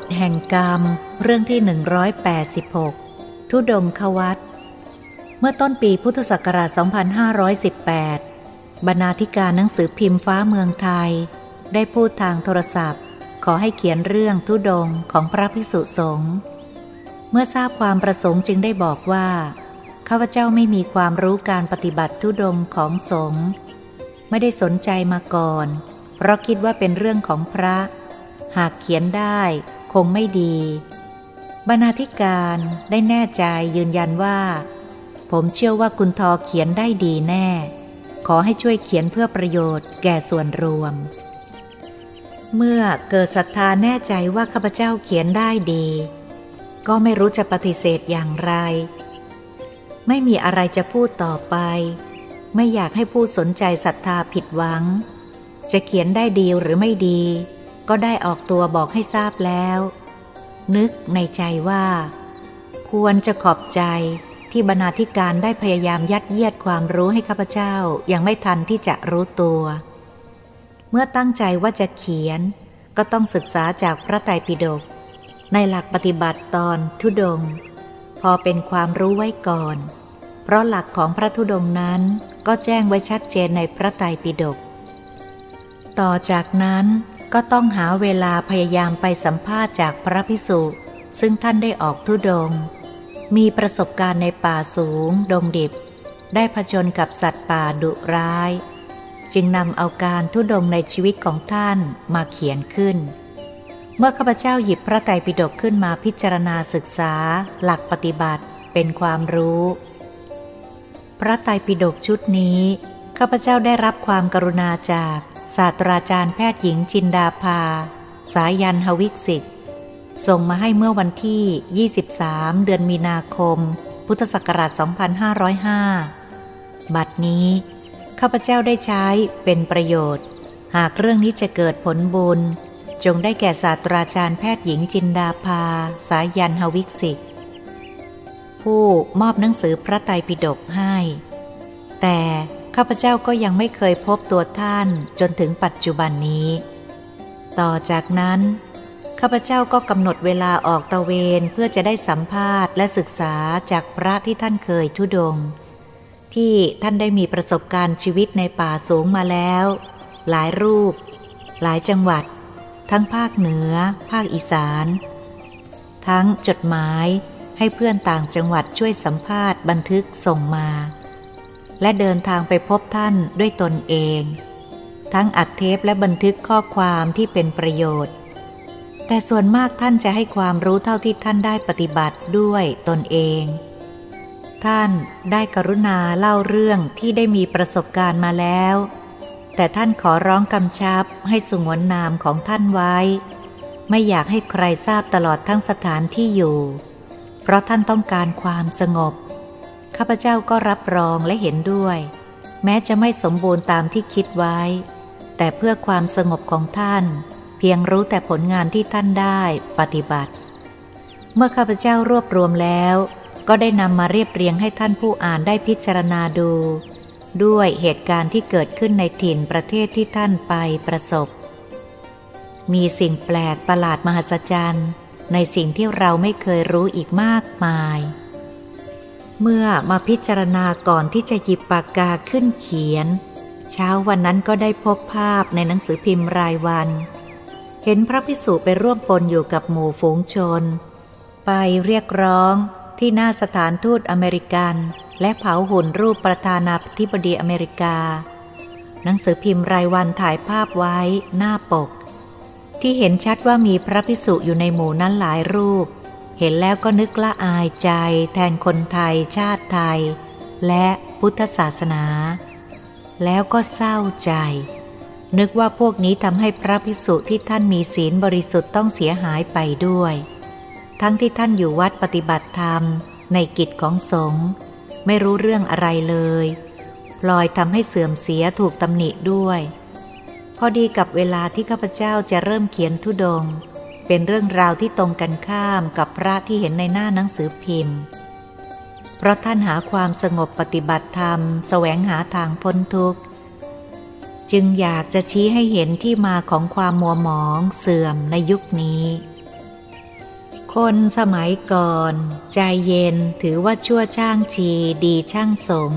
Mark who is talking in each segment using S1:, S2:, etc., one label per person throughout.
S1: ฎแห่งกรรม เรื่องที่ 186 ทุดงควัตเมื่อต้นปีพุทธศักราช 2518 บรรณาธิการหนังสือพิมพ์ฟ้าเมืองไทย ได้พูดทางโทรศัพท์ ขอให้เขียนเรื่องทุดงของพระพิสุสงฆ์เมื่อทราบความประสงค์จึงได้บอกว่า ข้าพเจ้าไม่มีความรู้การปฏิบัติทุดงของสงฆ์ไม่ได้สนใจมาก่อน เพราะคิดว่าเป็นเรื่องของพระหากเขียนได้ คงไม่ดี บรรณาธิการได้แน่ใจยืนยันว่า ผมเชื่อว่าคุณทอเขียนได้ดีแน่ ขอให้ช่วยเขียนเพื่อประโยชน์แก่ส่วนรวม เมื่อเกิดศรัทธาแน่ใจว่าข้าพเจ้าเขียนได้ดี ก็ไม่รู้จะปฏิเสธอย่างไร ไม่มีอะไรจะพูดต่อไป ไม่อยากให้ผู้สนใจศรัทธาผิดหวัง จะเขียนได้ดีหรือไม่ดี ก็ได้ออกตัวบอกให้ทราบแล้ว นึกในใจว่า ควรจะขอบใจที่บรรณาธิการได้พยายามยัดเยียดความรู้ให้ข้าพเจ้ายังไม่ทันที่จะรู้ตัว เมื่อตั้งใจว่าจะเขียน ก็ต้องศึกษาจากพระไตรปิฎกในหลักปฏิบัติตอนทุดง พอเป็นความรู้ไว้ก่อน เพราะหลักของพระธุดงนั้นก็แจ้งไว้ชัดเจนในพระไตรปิฎกต่อจากนั้น ก็ต้องหาเวลาพยายามไปสัมภาษณ์จากพระพิสุซึ่งท่านได้ออกทุดง มีประสบการณ์ในป่าสูง ดงดิบ ได้ผจญกับสัตว์ป่าดุร้าย จึงนำเอาการทุดงในชีวิตของท่านมาเขียนขึ้น เมื่อข้าพเจ้าหยิบพระไตรปิฎกขึ้นมาพิจารณาศึกษา หลักปฏิบัติเป็นความรู้ พระไตรปิฎกชุดนี้ข้าพเจ้าได้รับความกรุณาจาก ศาสตราจารย์แพทย์หญิงจินดาภา สายันหวิกสิกส่งมาให้เมื่อวันที่ 23 เดือนมีนาคม พุทธศักราช 2505 บัดนี้ ข้าพเจ้าได้ใช้เป็นประโยชน์ หากเรื่องนี้จะเกิดผลบุญ จงได้แก่ศาสตราจารย์แพทย์หญิงจินดาภา สายันหวิกสิกผู้มอบหนังสือพระไตรปิฎกให้ แต่ ข้าพเจ้าก็ยังไม่เคยพบตัวท่านจนถึงปัจจุบันนี้ ต่อจากนั้น ข้าพเจ้าก็กำหนดเวลาออกตะเวนเพื่อจะได้สัมภาษณ์และศึกษาจากพระที่ท่านเคยทุดง ที่ท่านได้มีประสบการณ์ชีวิตในป่าสูงมาแล้ว หลายรูป หลายจังหวัด ทั้งภาคเหนือ ภาคอีสาน ทั้งจดหมายให้เพื่อนต่างจังหวัดช่วยสัมภาษณ์บันทึกส่งมา และเดินทางไปพบท่านด้วยตนเอง ทั้งอัดเทปและบันทึกข้อความที่เป็นประโยชน์ แต่ส่วนมากท่านจะให้ความรู้เท่าที่ท่านได้ปฏิบัติด้วยตนเอง ท่านได้กรุณาเล่าเรื่องที่ได้มีประสบการณ์มาแล้ว แต่ท่านขอร้องกำชับให้สงวนนามของท่านไว้ ไม่อยากให้ใครทราบตลอดทั้งสถานที่อยู่ เพราะท่านต้องการความสงบ ข้าพเจ้าก็รับรองและเห็นด้วย แม้จะไม่สมบูรณ์ตามที่คิดไว้ แต่เพื่อความสงบของท่าน เพียงรู้แต่ผลงานที่ท่านได้ปฏิบัติ เมื่อข้าพเจ้ารวบรวมแล้ว ก็ได้นำมาเรียบเรียงให้ท่านผู้อ่านได้พิจารณาดู ด้วยเหตุการณ์ที่เกิดขึ้นในถิ่นประเทศที่ท่านไปประสบ มีสิ่งแปลกประหลาดมหัศจรรย์ ในสิ่งที่เราไม่เคยรู้อีกมากมาย เมื่อมาพิจารณาก่อนที่จะหยิบปากกาขึ้นเขียน เช้าวันนั้นก็ได้พบภาพในหนังสือพิมพ์รายวัน เห็นพระพิสุไปร่วมปนอยู่กับหมู่ฝูงชน ไปเรียกร้องที่หน้าสถานทูตอเมริกัน และเผาหุ่นรูปประธานาธิบดีอเมริกา หนังสือพิมพ์รายวันถ่ายภาพไว้หน้าปก ที่เห็นชัดว่ามีพระพิสุอยู่ในหมู่นั้นหลายรูป เห็นแล้วก็นึกละอายใจแทนคนไทยชาติไทย และพุทธศาสนา แล้วก็เศร้าใจ นึกว่าพวกนี้ทำให้พระภิกษุที่ท่านมีศีลบริสุทธิ์ต้องเสียหายไปด้วย ทั้งที่ท่านอยู่วัดปฏิบัติธรรม ในกิจของสงฆ์ไม่รู้เรื่องอะไรเลยพลอยทำให้เสื่อมเสียถูกตำหนิด้วย พอดีกับเวลาที่ข้าพเจ้าจะเริ่มเขียนทุดง เป็นเรื่องราวที่ตรงกันข้ามกับพระที่เห็นในหน้าหนังสือพิมพ์ เพราะท่านหาความสงบปฏิบัติธรรมแสวงหาทางพ้นทุกข์ จึงอยากจะชี้ให้เห็นที่มาของความมัวหมองเสื่อมในยุคนี้ คนสมัยก่อน ใจเย็นถือว่าชั่วช่างชีดีช่างสง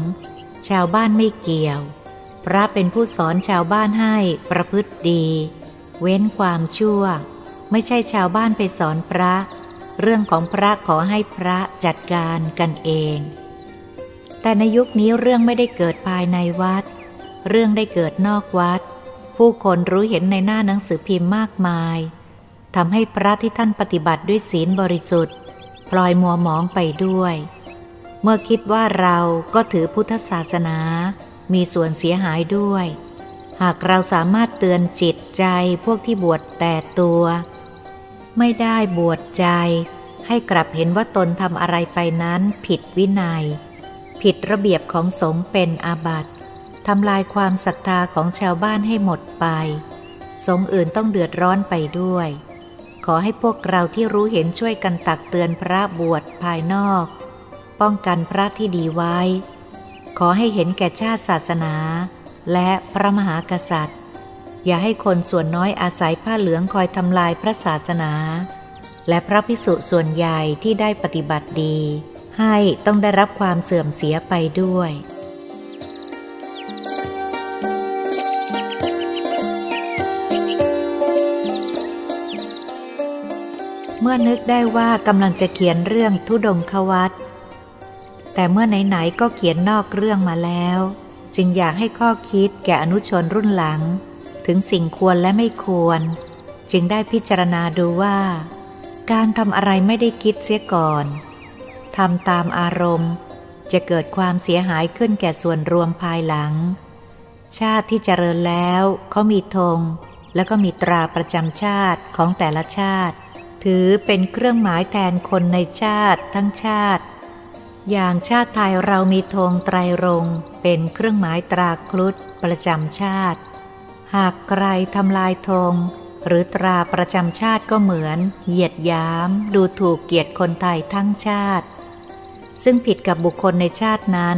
S1: ชาวบ้านไม่เกี่ยว พระเป็นผู้สอนชาวบ้านให้ประพฤติดี เว้นความชั่ว ไม่ใช่ชาวบ้านไปสอนพระ เรื่องของพระขอให้พระจัดการกันเอง แต่ในยุคนี้เรื่องไม่ได้เกิดภายในวัด เรื่องได้เกิดนอกวัด ผู้คนรู้เห็นในหน้าหนังสือพิมพ์มากมายทำให้พระที่ท่านปฏิบัติด้วยศีลบริสุทธิ์พลอยมัวหมองไปด้วย เมื่อคิดว่าเราก็ถือพุทธศาสนา มีส่วนเสียหายด้วย หากเราสามารถเตือนจิตใจพวกที่บวชแต่ตัว ไม่ได้บวชใจ ให้กลับเห็นว่าตนทำอะไรไปนั้นผิดวินัย ผิดระเบียบของสงฆ์เป็นอาบัติทำลายความศรัทธาของชาวบ้านให้หมดไป สงฆ์อื่นต้องเดือดร้อนไปด้วย ขอให้พวกเราที่รู้เห็นช่วยกันตักเตือนพระบวชภายนอก ป้องกันพระที่ดีไว้ ขอให้เห็นแก่ชาติศาสนา และพระมหากษัตริย์ อย่าให้คนส่วนน้อยอาศัยผ้าเหลืองคอยทำลายพระศาสนา และพระพิสุส่วนใหญ่ที่ได้ปฏิบัติดี ให้ต้องได้รับความเสื่อมเสียไปด้วย เมื่อนึกได้ว่ากำลังจะเขียนเรื่องทุดงควัตแต่เมื่อไหนๆก็เขียนนอกเรื่องมาแล้ว จึงอยากให้ข้อคิดแก่อนุชนรุ่นหลัง ถึงสิ่งควรและไม่ควร จึงได้พิจารณาดูว่า การทำอะไรไม่ได้คิดเสียก่อนทำตามอารมณ์ จะเกิดความเสียหายขึ้นแก่ส่วนรวมภายหลัง ชาติที่เจริญแล้วเขามีธงแล้วก็มีตราประจำชาติของแต่ละชาติ ถือเป็นเครื่องหมายแทนคนในชาติทั้งชาติ อย่างชาติไทยเรามีธงไตรรงเป็นเครื่องหมายตราครุฑประจำชาติ หากใครทำลายธงหรือตราประจำชาติก็เหมือน เหยียดยามดูถูกเกียรติคนไทยทั้งชาติ ซึ่งผิดกับบุคคลในชาตินั้น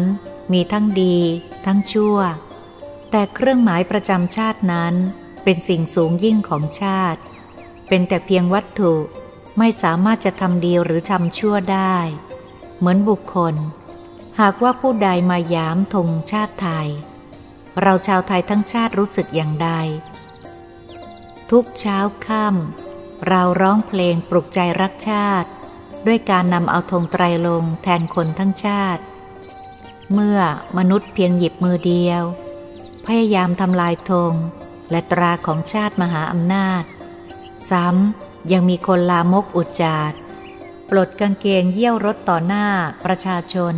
S1: มีทั้งดี ทั้งชั่ว แต่เครื่องหมายประจำชาตินั้น เป็นสิ่งสูงยิ่งของชาติ เป็นแต่เพียงวัตถุไม่สามารถจะทำดีหรือทำชั่วได้ เหมือนบุคคล หากว่าผู้ใดมายามธงชาติไทย เราชาวไทยทั้งชาติรู้สึกอย่างใด ทุกเช้าค่ำเราร้องเพลงปลุกใจรักชาติ ด้วยการนำเอาธงไตรลงแทนคนทั้งชาติ เมื่อมนุษย์เพียงหยิบมือเดียว พยายามทำลายธงและตราของชาติมหาอำนาจ ซ้ำยังมีคนลามกอุจจาดปลดกางเกงเยี่ยวรถต่อหน้าประชาชน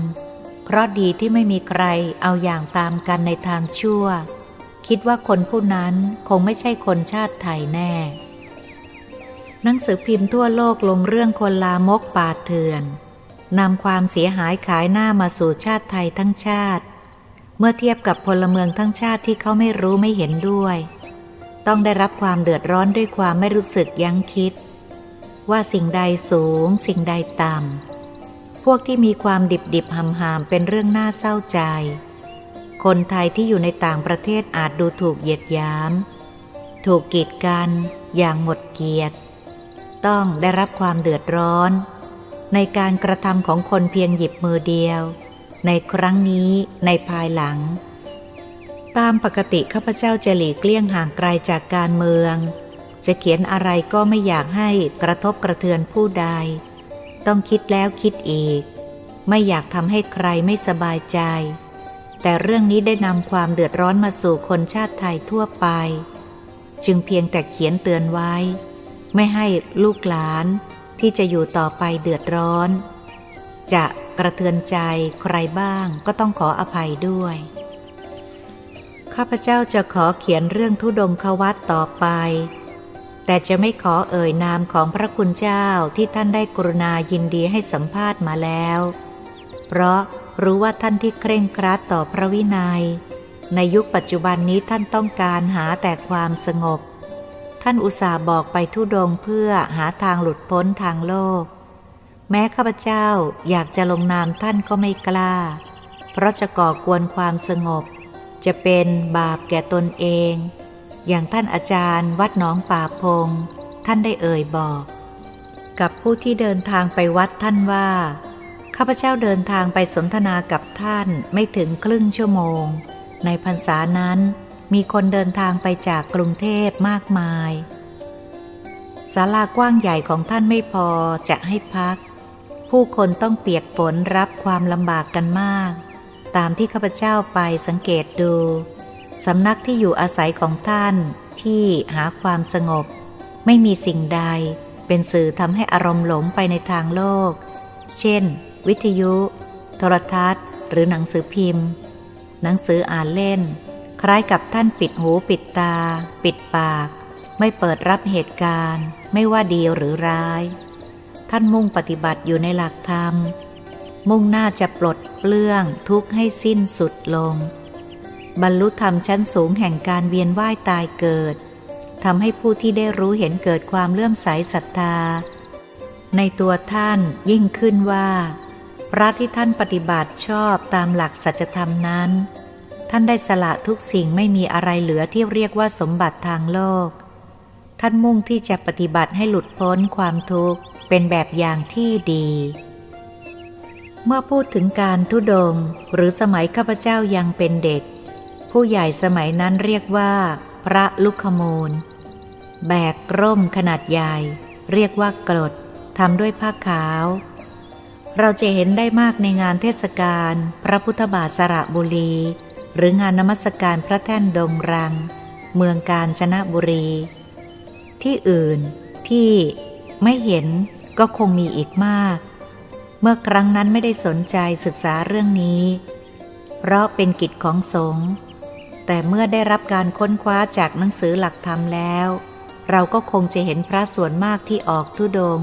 S1: เพราะดีที่ไม่มีใครเอาอย่างตามกันในทางชั่ว คิดว่าคนผู้นั้นคงไม่ใช่คนชาติไทยแน่ หนังสือพิมพ์ทั่วโลกลงเรื่องคนลามกป่าเถื่อนนำความเสียหายขายหน้ามาสู่ชาติไทยทั้งชาติ เมื่อเทียบกับพลเมืองทั้งชาติที่เขาไม่รู้ไม่เห็นด้วย ต้องได้รับความเดือดร้อนด้วยความไม่รู้สึกยั้งคิด ว่าสิ่งใดสูงสิ่งใดต่ำ พวกที่มีความดิบดิบหำหามเป็นเรื่องน่าเศร้าใจ คนไทยที่อยู่ในต่างประเทศอาจดูถูกเหยียดยาม ถูกกีดกันอย่างหมดเกียรติ ต้องได้รับความเดือดร้อน ในการกระทำของคนเพียงหยิบมือเดียว ในครั้งนี้ในภายหลัง ตามปกติข้าพเจ้าจะหลีกเลี่ยงห่างไกลจากการเมือง จะเขียนอะไรก็ไม่อยากให้กระทบกระเทือนผู้ใด ต้องคิดแล้วคิดอีก ไม่อยากทำให้ใครไม่สบายใจ แต่เรื่องนี้ได้นำความเดือดร้อนมาสู่คนชาติไทยทั่วไป จึงเพียงแต่เขียนเตือนไว้ ไม่ให้ลูกหลานที่จะอยู่ต่อไปเดือดร้อน จะกระเทือนใจใครบ้างก็ต้องขออภัยด้วย ข้าพเจ้าจะขอเขียนเรื่องทุดงควัตต่อไป แต่จะไม่ขอเอ่ยนามของพระคุณเจ้าที่ท่านได้กรุณายินดีให้สัมภาษณ์มาแล้ว เพราะรู้ว่าท่านที่เคร่งครัดต่อพระวินยัย ในยุคปัจจุบันนี้ท่านต้องการหาแต่ความสงบ ท่านอุตส่าห์บอกไปทุดงเพื่อหาทางหลุดพ้นทางโลก แม้ข้าพเจ้าอยากจะลงนามท่านก็ไม่กล้า เพราะจะก่อกวนความสงบ จะเป็นบาปแก่ตนเอง อย่างท่านอาจารย์วัดหนองป่าพง ท่านได้เอ่ยบอก กับผู้ที่เดินทางไปวัดท่านว่า ข้าพเจ้าเดินทางไปสนทนากับท่านไม่ถึงครึ่งชั่วโมง ในพรรษานั้นมีคนเดินทางไปจากกรุงเทพมากมายศาลากว้างใหญ่ของท่านไม่พอจะให้พัก ผู้คนต้องเปียกฝนรับความลำบากกันมาก ตามที่ข้าพเจ้าไปสังเกตดู สำนักที่อยู่อาศัยของท่านที่หาความสงบ ไม่มีสิ่งใด เป็นสื่อทำให้อารมณ์หลงไปในทางโลก เช่น วิทยุ โทรทัศน์ หรือหนังสือพิมพ์ หนังสืออ่านเล่น คล้ายกับท่านปิดหูปิดตา ปิดปาก ไม่เปิดรับเหตุการณ์ ไม่ว่าดีหรือร้าย ท่านมุ่งปฏิบัติอยู่ในหลักธรรม มุ่งหน้าจะปลดเปลื้องทุกข์ให้สิ้นสุดลง บรรลุธรรมชั้นสูงแห่งการเวียนว่ายตายเกิดทำให้ผู้ที่ได้รู้เห็นเกิดความเลื่อมใสศรัทธา ในตัวท่านยิ่งขึ้นว่า พระที่ท่านปฏิบัติชอบตามหลักสัจธรรมนั้น ท่านได้สละทุกสิ่งไม่มีอะไรเหลือที่เรียกว่าสมบัติทางโลก ท่านมุ่งที่จะปฏิบัติให้หลุดพ้นความทุกข์เป็นแบบอย่างที่ดี เมื่อพูดถึงการทุดงหรือสมัยข้าพเจ้ายังเป็นเด็ก ผู้ใหญ่สมัยนั้นเรียกว่า พระลุคมูลแบกร่มขนาดใหญ่ เรียกว่ากรดทำด้วยผ้าขาว เราจะเห็นได้มากในงานเทศกาลพระพุทธบาทสระบุรี หรืองานนมัสการพระแท่นดงรัง เมืองกาญจนบุรี ที่อื่นที่ไม่เห็นก็คงมีอีกมาก เมื่อครั้งนั้นไม่ได้สนใจศึกษาเรื่องนี้ เพราะเป็นกิจของสงฆ์ แต่เมื่อได้รับการค้นคว้าจากหนังสือหลักธรรมแล้ว เราก็คงจะเห็นพระส่วนมากที่ออกทุดง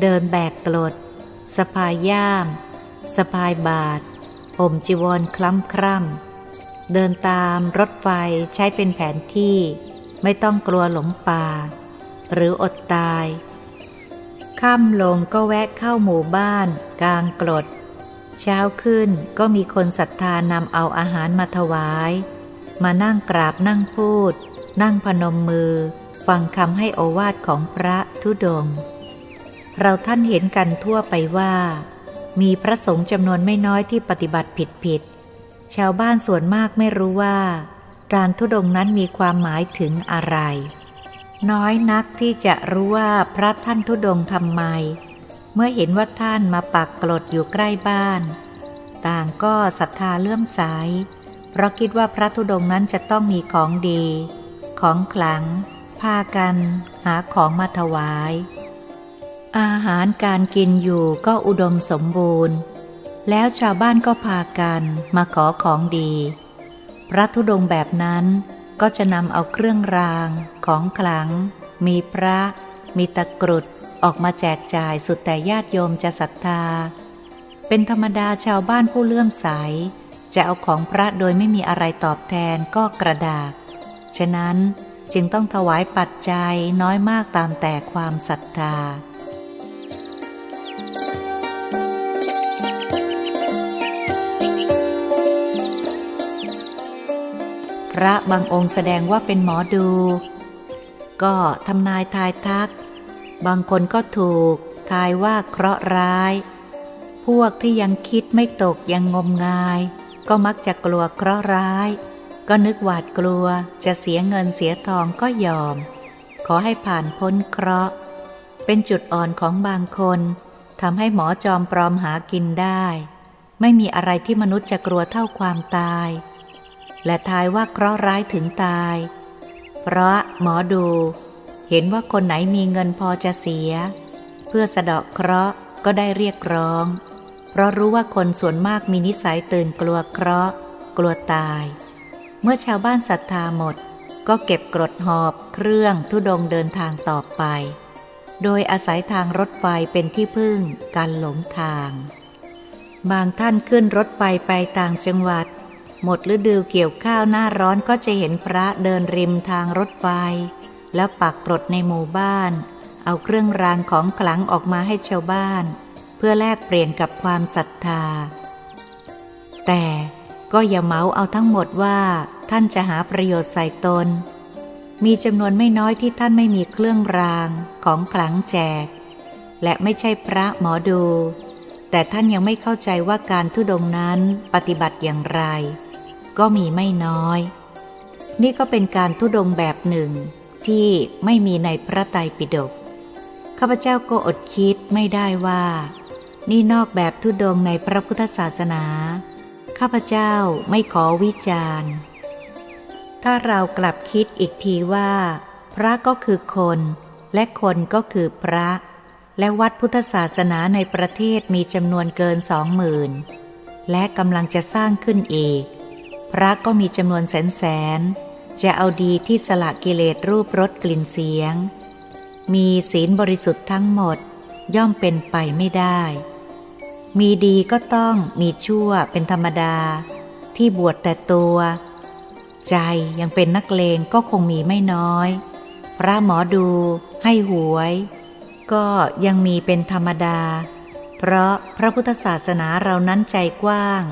S1: เดินแบกกลดสะพายย่ามสะพายบาทห่มจีวรคล้ำคร่ำเดินตามรถไฟใช้เป็นแผนที่ ไม่ต้องกลัวหลงป่า หรืออดตายค่ำลงก็แวะเข้าหมู่บ้าน กลางกรด เช้าขึ้นก็มีคนศรัทธานำเอาอาหารมาถวาย มานั่งกราบนั่งพูด นั่งพนมมือ ฟังคำให้โอวาทของพระทุดง เราท่านเห็นกันทั่วไปว่า มีพระสงฆ์จำนวนไม่น้อยที่ปฏิบัติผิดผิด ชาวบ้านส่วนมากไม่รู้ว่า การทุดงนั้นมีความหมายถึงอะไร น้อยนักที่จะรู้ว่าพระท่านทุดงทำไม เมื่อเห็นว่าท่านมาปักกลดอยู่ใกล้บ้าน ต่างก็ศรัทธาเลื่อมใส เพราะคิดว่าพระธุดงนั้นจะต้องมีของดี ของขลัง พากันหาของมาถวาย อาหารการกินอยู่ก็อุดมสมบูรณ์ แล้วชาวบ้านก็พากันมาขอของดี พระธุดงแบบนั้นก็จะนำเอาเครื่องราง ของขลัง มีพระ มีตะกรุด ออกมาแจกจ่ายสุดแต่ญาติโยมจะศรัทธา เป็นธรรมดาชาวบ้านผู้เลื่อมใส จะเอาของพระโดยไม่มีอะไรตอบแทนก็กระดาษ ฉะนั้นจึงต้องถวายปัจจัยน้อยมากตามแต่ความศรัทธาพระบางองค์แสดงว่าเป็นหมอดู ก็ทำนายทายทัก บางคนก็ถูก ทายว่าเคราะห์ร้าย พวกที่ยังคิดไม่ตกยังงมงาย ก็มักจะกลัวเคราะห์ร้าย ก็นึกหวาดกลัวจะเสียเงินเสียทองก็ยอม ขอให้ผ่านพ้นเคราะห์ เป็นจุดอ่อนของบางคนทำให้หมอจอมปลอมหากินได้ ไม่มีอะไรที่มนุษย์จะกลัวเท่าความตาย และทายว่าเคราะห์ร้ายถึงตาย เพราะหมอดู เห็นว่าคนไหนมีเงินพอจะเสีย เพื่อสะเดาะเคราะห์ก็ได้เรียกร้อง เพราะรู้ว่าคนส่วนมากมีนิสัยตื่นกลัวเคราะห์ กลัวตาย เมื่อชาวบ้านศรัทธาหมด ก็เก็บกรดหอบเครื่องทุดงเดินทางต่อไป โดยอาศัยทางรถไฟเป็นที่พึ่งการหลงทาง บางท่านขึ้นรถไฟไปต่างจังหวัด หมดฤดูเกี่ยวข้าวหน้าร้อนก็จะเห็นพระเดินริมทางรถไฟ แล้วปักกรดในหมู่บ้าน เอาเครื่องรางของขลังออกมาให้ชาวบ้าน เพื่อแลกเปลี่ยนกับความศรัทธา แต่ก็อย่าเมาเอาทั้งหมดว่า ท่านจะหาประโยชน์ใส่ตน มีจำนวนไม่น้อยที่ท่านไม่มีเครื่องรางของขลังแจก และไม่ใช่พระหมอดู แต่ท่านยังไม่เข้าใจว่าการทุดงนั้นปฏิบัติอย่างไร ก็มีไม่น้อย นี่ก็เป็นการทุดงแบบหนึ่ง ที่ไม่มีในพระไตรปิฎกข้าพเจ้าก็อดคิดไม่ได้ว่า นี่นอกแบบทุดงในพระพุทธศาสนา ข้าพเจ้าไม่ขอวิจารณ์ ถ้าเรากลับคิดอีกทีว่า พระก็คือคนและคนก็คือพระ และวัดพุทธศาสนาในประเทศมีจำนวนเกินสองหมื่นและกำลังจะสร้างขึ้นอีก พระก็มีจำนวนแสนแสน จะเอาดีที่สละกิเลสรูปรสกลิ่นเสียง มีศีลบริสุทธิ์ทั้งหมดย่อมเป็นไปไม่ได้ มีดีก็ต้องมีชั่วเป็นธรรมดา ที่บวชแต่ตัว ใจยังเป็นนักเลงก็คงมีไม่น้อย พระหมอดูให้หวย ก็ยังมีเป็นธรรมดา เพราะพระพุทธศาสนาเรานั้นใจกว้าง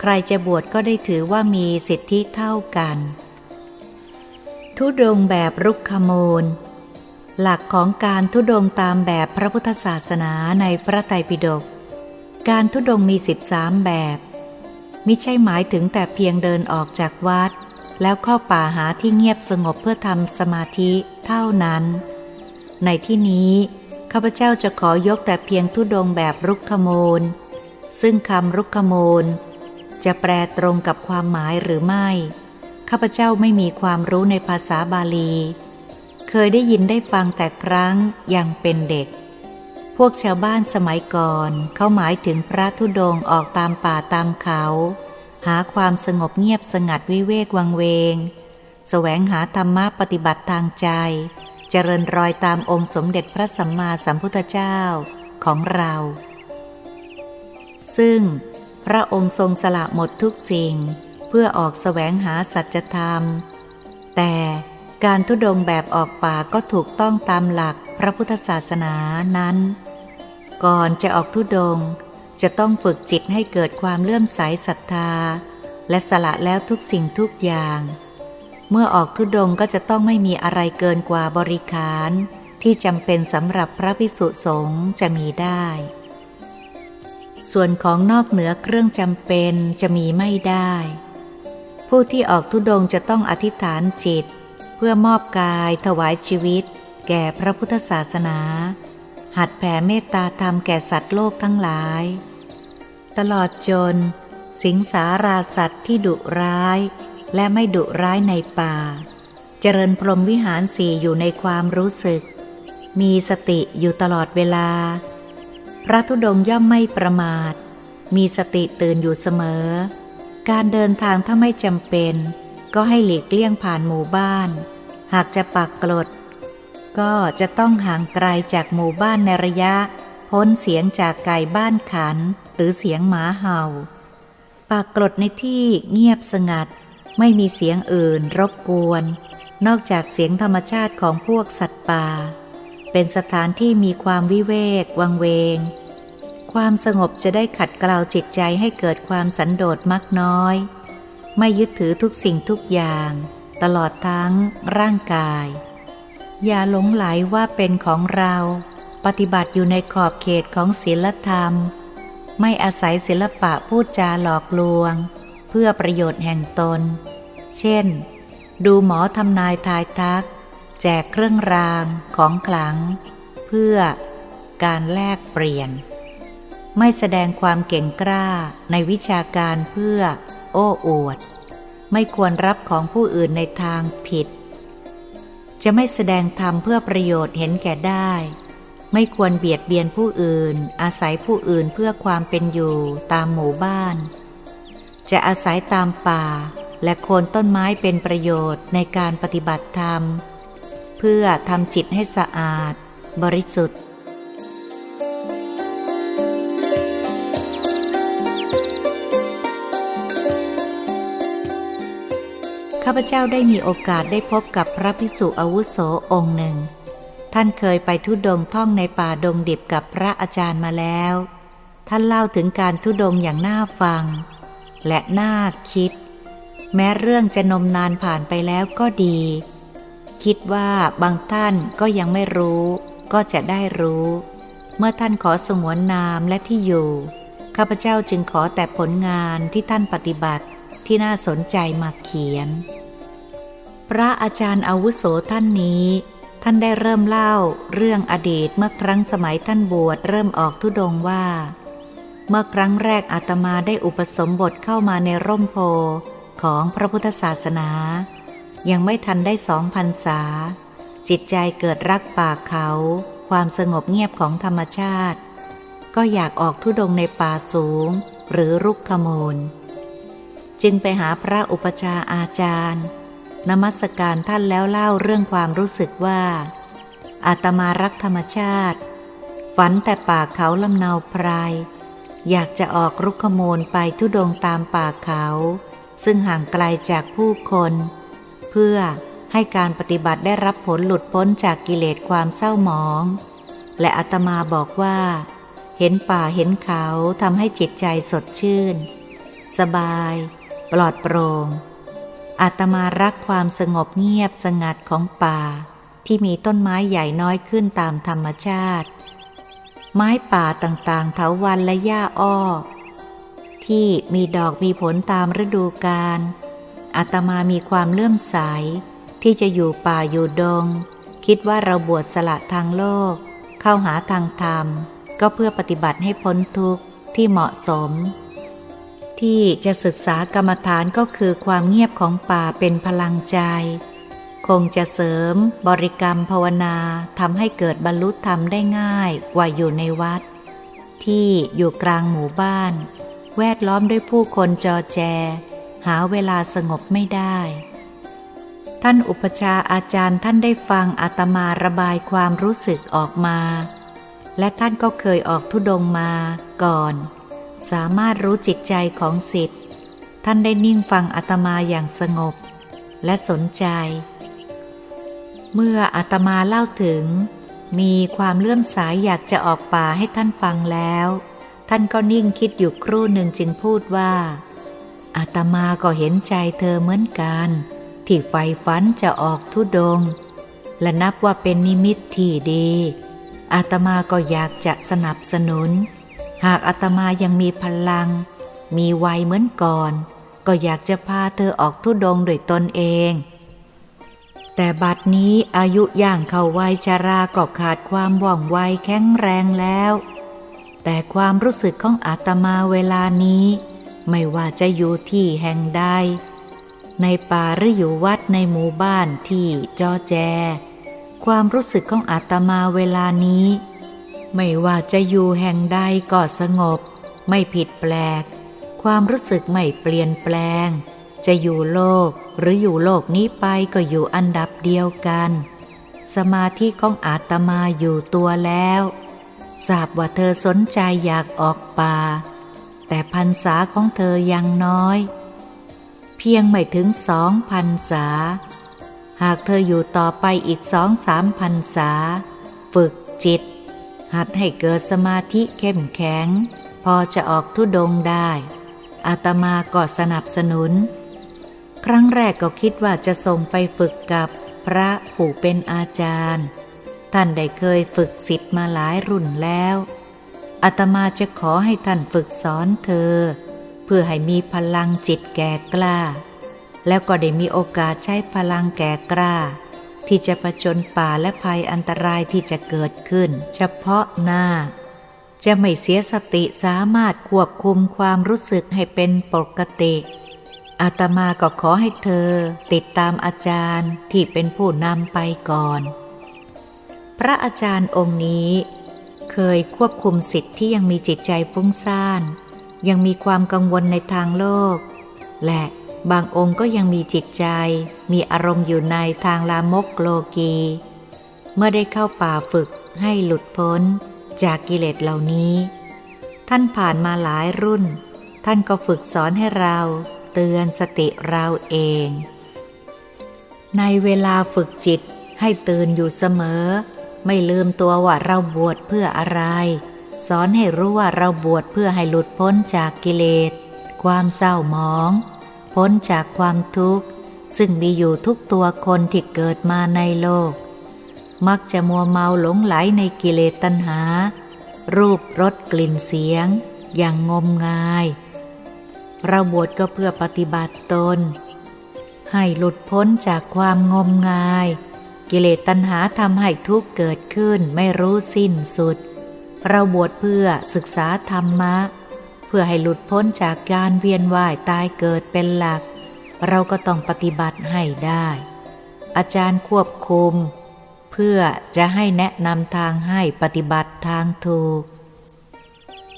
S1: ใครจะบวชก็ได้ถือว่ามีสิทธิเท่ากัน ทุดงแบบรุกขมูลหลักของการทุดงตามแบบพระพุทธศาสนาในพระไตรปิฎก การทุดงมีสิบสามแบบ มิใช่หมายถึงแต่เพียงเดินออกจากวัด แล้วเข้าป่าหาที่เงียบสงบเพื่อทำสมาธิเท่านั้น ในที่นี้ข้าพเจ้าจะขอยกแต่เพียงทุดงแบบรุกขมูลซึ่งคำรุกขมูลจะแปลตรงกับความหมายหรือไม่ ข้าพเจ้าไม่มีความรู้ในภาษาบาลี เคยได้ยินได้ฟังแต่ครั้งยังเป็นเด็ก พวกชาวบ้านสมัยก่อนเขาหมายถึงพระธุดงออกตามป่าตามเขา หาความสงบเงียบสงัดวิเวกวังเวงแสวงหาธรรมะปฏิบัติทางใจ เจริญรอยตามองค์สมเด็จพระสัมมาสัมพุทธเจ้าของเรา ซึ่งพระองค์ทรงสละหมดทุกสิ่ง พื่อออกสแสวงหาสัจธรรม แต่การทุดงแบบออกป่าก็ถูกต้องตามหลักพระพุทธศาสนานั้น ก่อนจะออกทุดงจะต้องฝึกจิตให้เกิดความเลื่อมใสศรัทธา และสละแล้วทุกสิ่งทุกอย่าง เมื่อออกทุดงก็จะต้องไม่มีอะไรเกินกว่าบริขาร ที่จำเป็นสำหรับพระพิสุสงฆ์จะมีได้ ส่วนของนอกเหนือเครื่องจำเป็นจะมีไม่ได้ ผู้ที่ออกทุดงจะต้องอธิษฐานจิต เพื่อมอบกายถวายชีวิต แก่พระพุทธศาสนา หัดแผ่เมตตาธรรมแก่สัตว์โลกทั้งหลาย ตลอดจน สิงสาราสัตว์ที่ดุร้าย และไม่ดุร้ายในป่า เจริญพรหมวิหารสี่อยู่ในความรู้สึก มีสติอยู่ตลอดเวลา พระธุดงย่อมไม่ประมาท มีสติตื่นอยู่เสมอ การเดินทางถ้าไม่จำเป็น ก็ให้หลีกเลี่ยงผ่านหมู่บ้าน หากจะปักกลด ก็จะต้องห่างไกลจากหมู่บ้านในระยะ พ้นเสียงจากไก่บ้านขัน หรือเสียงหมาเห่า ปักกลดในที่เงียบสงัด ไม่มีเสียงอื่นรบกวน นอกจากเสียงธรรมชาติของพวกสัตว์ป่า เป็นสถานที่มีความวิเวกวังเวง ความสงบจะได้ขัดเกลาจิตใจให้เกิดความสันโดษมักน้อย ไม่ยึดถือทุกสิ่งทุกอย่าง ตลอดทั้งร่างกาย อย่าหลงไหลว่าเป็นของเรา ปฏิบัติอยู่ในขอบเขตของศีลธรรม ไม่อาศัยศิลปะพูดจาหลอกลวง เพื่อประโยชน์แห่งตน เช่น ดูหมอทำนายทายทัก แจกเครื่องรางของขลัง เพื่อการแลกเปลี่ยน ไม่แสดงความเก่งกล้าในวิชาการเพื่อ โอ้อวด ไม่ควรรับของผู้อื่นในทางผิด จะไม่แสดงธรรมเพื่อประโยชน์เห็นแก่ได้ ไม่ควรเบียดเบียนผู้อื่น อาศัยผู้อื่นเพื่อความเป็นอยู่ตามหมู่บ้าน จะอาศัยตามป่า และโคนต้นไม้เป็นประโยชน์ในการปฏิบัติธรรม เพื่อทำจิตให้สะอาด บริสุทธิ์ ข้าพเจ้าได้มีโอกาสได้พบกับพระพิสุอาวุโสองค์หนึ่ง ท่านเคยไปทุดงท่องในป่าดงดิบกับพระอาจารย์มาแล้ว ท่านเล่าถึงการทุดงอย่างน่าฟัง และน่าคิด แม้เรื่องจะนมนานผ่านไปแล้วก็ดี คิดว่าบางท่านก็ยังไม่รู้ ก็จะได้รู้ เมื่อท่านขอสงวนนามและที่อยู่ ข้าพเจ้าจึงขอแต่ผลงานที่ท่านปฏิบัติที่น่าสนใจมาเขียน พระอาจารย์อาวุโสท่านนี้ ท่านได้เริ่มเล่าเรื่องอดีตเมื่อครั้งสมัยท่านบวชเริ่มออกทุดงว่า เมื่อครั้งแรกอาตมาได้อุปสมบทเข้ามาในร่มโพของพระพุทธศาสนา ยังไม่ทันได้สองพันษา จิตใจเกิดรักป่าเขา ความสงบเงียบของธรรมชาติ ก็อยากออกทุดงในป่าสูง หรือรุกขมูล จึงไปหาพระอุปชาอาจารย์ นมัสการท่านแล้วเล่าเรื่องความรู้สึกว่า อาตมารักธรรมชาติ ฝันแต่ป่าเขาลำเนาไพรอยากจะออกรุกขมูลไปทุดงตามป่าเขา ซึ่งห่างไกลจากผู้คน เพื่อให้การปฏิบัติได้รับผลหลุดพ้นจากกิเลสความเศร้าหมอง และอาตมาบอกว่า เห็นป่าเห็นเขาทำให้จิตใจสดชื่น สบาย ปลอดโปรง่ง อาตมารักความสงบเงียบสงัดของป่า ที่มีต้นไม้ใหญ่น้อยขึ้นตามธรรมชาติ ไม้ป่าต่างๆเถาวันและหญ้าอ้อ ที่มีดอกมีผลตามฤดูกาลอาตมามีความเลื่อมใสที่จะอยู่ป่าอยู่ดง คิดว่าเราบวชสละทางโลก เข้าหาทางธรรม ก็เพื่อปฏิบัติให้พ้นทุกข์ที่เหมาะสม ที่จะศึกษากรรมฐานก็คือความเงียบของป่าเป็นพลังใจ คงจะเสริมบริกรรมภาวนาทำให้เกิดบรรลุธรรมได้ง่ายกว่าอยู่ในวัด ที่อยู่กลางหมู่บ้าน แวดล้อมด้วยผู้คนจอแจ หาเวลาสงบไม่ได้ ท่านอุปชาอาจารย์ท่านได้ฟังอาตมาระบายความรู้สึกออกมา และท่านก็เคยออกทุดงมาก่อน สามารถรู้จิตใจของสิทธิ์ท่านได้นิ่งฟังอาตมาอย่างสงบ และสนใจ เมื่ออาตมาเล่าถึง มีความเลื่อมสายอยากจะออกป่าให้ท่านฟังแล้ว ท่านก็นิ่งคิดอยู่ครู่หนึ่งจึงพูดว่าอาตมาก็เห็นใจเธอเหมือนกัน ที่ไฟฝันจะออกทุดง และนับว่าเป็นนิมิตที่ดีอาตมาก็อยากจะสนับสนุน หากอาตมายังมีพลัง มีวัยเหมือนก่อน ก็อยากจะพาเธอออกทุดงโดยตนเอง แต่บัดนี้อายุย่างเข้าวัยชาราก็ขาดความว่องไวแข็งแรงแล้ว แต่ความรู้สึกของอาตมาเวลานี้ ไม่ว่าจะอยู่ที่แห่งใดในป่าหรืออยู่วัดในหมู่บ้านที่จอแจ ความรู้สึกของอาตมาเวลานี้ ไม่ว่าจะอยู่แห่งใดก็สงบ ไม่ผิดแปลก ความรู้สึกไม่เปลี่ยนแปลง จะอยู่โลกหรืออยู่โลกนี้ไปก็อยู่อันดับเดียวกัน สมาธิของอาตมาอยู่ตัวแล้วทราบว่าเธอสนใจอยากออกป่า แต่พรรษาของเธอยังน้อย เพียงไม่ถึงสองพรรษา หากเธออยู่ต่อไปอีกสองสามพรรษา ฝึกจิต หัดให้เกิดสมาธิเข้มแข็ง พอจะออกทุดงได้ อาตมาก็สนับสนุน ครั้งแรกก็คิดว่าจะส่งไปฝึกกับพระผู้เป็นอาจารย์ ท่านได้เคยฝึกสิทธิ์มาหลายรุ่นแล้วอาตมาจะขอให้ท่านฝึกสอนเธอ เพื่อให้มีพลังจิตแก่กล้า แล้วก็ได้มีโอกาสใช้พลังแก่กล้า ที่จะผจญป่าและภัยอันตรายที่จะเกิดขึ้น เฉพาะหน้า จะไม่เสียสติสามารถควบคุมความรู้สึกให้เป็นปกติอาตมาก็ขอให้เธอติดตามอาจารย์ที่เป็นผู้นำไปก่อน พระอาจารย์องค์นี้ เคยควบคุมสิทธิ์ที่ยังมีจิตใจฟุ้งซ่าน ยังมีความกังวลในทางโลก และ บางองค์ก็ยังมีจิตใจ มีอารมณ์อยู่ในทางลามกโลกี เมื่อได้เข้าป่าฝึกให้หลุดพ้นจากกิเลสเหล่านี้ ท่านผ่านมาหลายรุ่น ท่านก็ฝึกสอนให้เราเตือนสติเราเอง ในเวลาฝึกจิตให้ตื่นอยู่เสมอ ไม่ลืมตัวว่าเราบวชเพื่ออะไร สอนให้รู้ว่าเราบวชเพื่อให้หลุดพ้นจากกิเลส ความเศร้าหมอง พ้นจากความทุกข์ ซึ่งมีอยู่ทุกตัวคนที่เกิดมาในโลก มักจะมัวเมาหลงไหลในกิเลสตัณหา รูปรสกลิ่นเสียง อย่างงมงาย เราบวชก็เพื่อปฏิบัติตน ให้หลุดพ้นจากความงมงาย กิเลสตัณหาทำให้ทุกข์เกิดขึ้นไม่รู้สิ้นสุด เราบวชเพื่อศึกษาธรรมะ พื่อให้หลุดพ้นจากการเวียนว่ายตายเกิดเป็นหลัก เราก็ต้องปฏิบัติให้ได้ อาจารย์ควบคุม เพื่อจะให้แนะนำทางให้ปฏิบัติทางถูก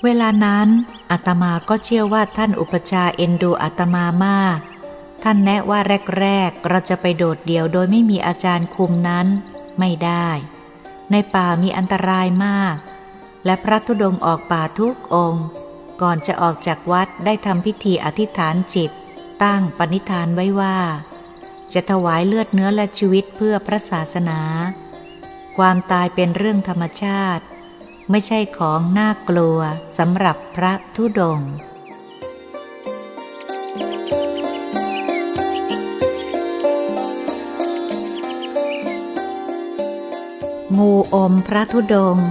S1: เวลานั้นอาตมาก็เชื่อว่าท่านอุปชาเอ็นดูอาตมามาก ท่านแนะว่าแรกๆเราจะไปโดดเดี่ยวโดยไม่มีอาจารย์คุมนั้นไม่ได้ ในป่ามีอันตรายมาก และพระธุดงออกป่าทุกองค์ ก่อนจะออกจากวัดได้ทำพิธีอธิษฐานจิต ตั้งปณิธานไว้ว่า จะถวายเลือดเนื้อและชีวิตเพื่อพระศาสนา ความตายเป็นเรื่องธรรมชาติ ไม่ใช่ของน่ากลัวสำหรับพระธุดงค์งูอมพระธุดงค์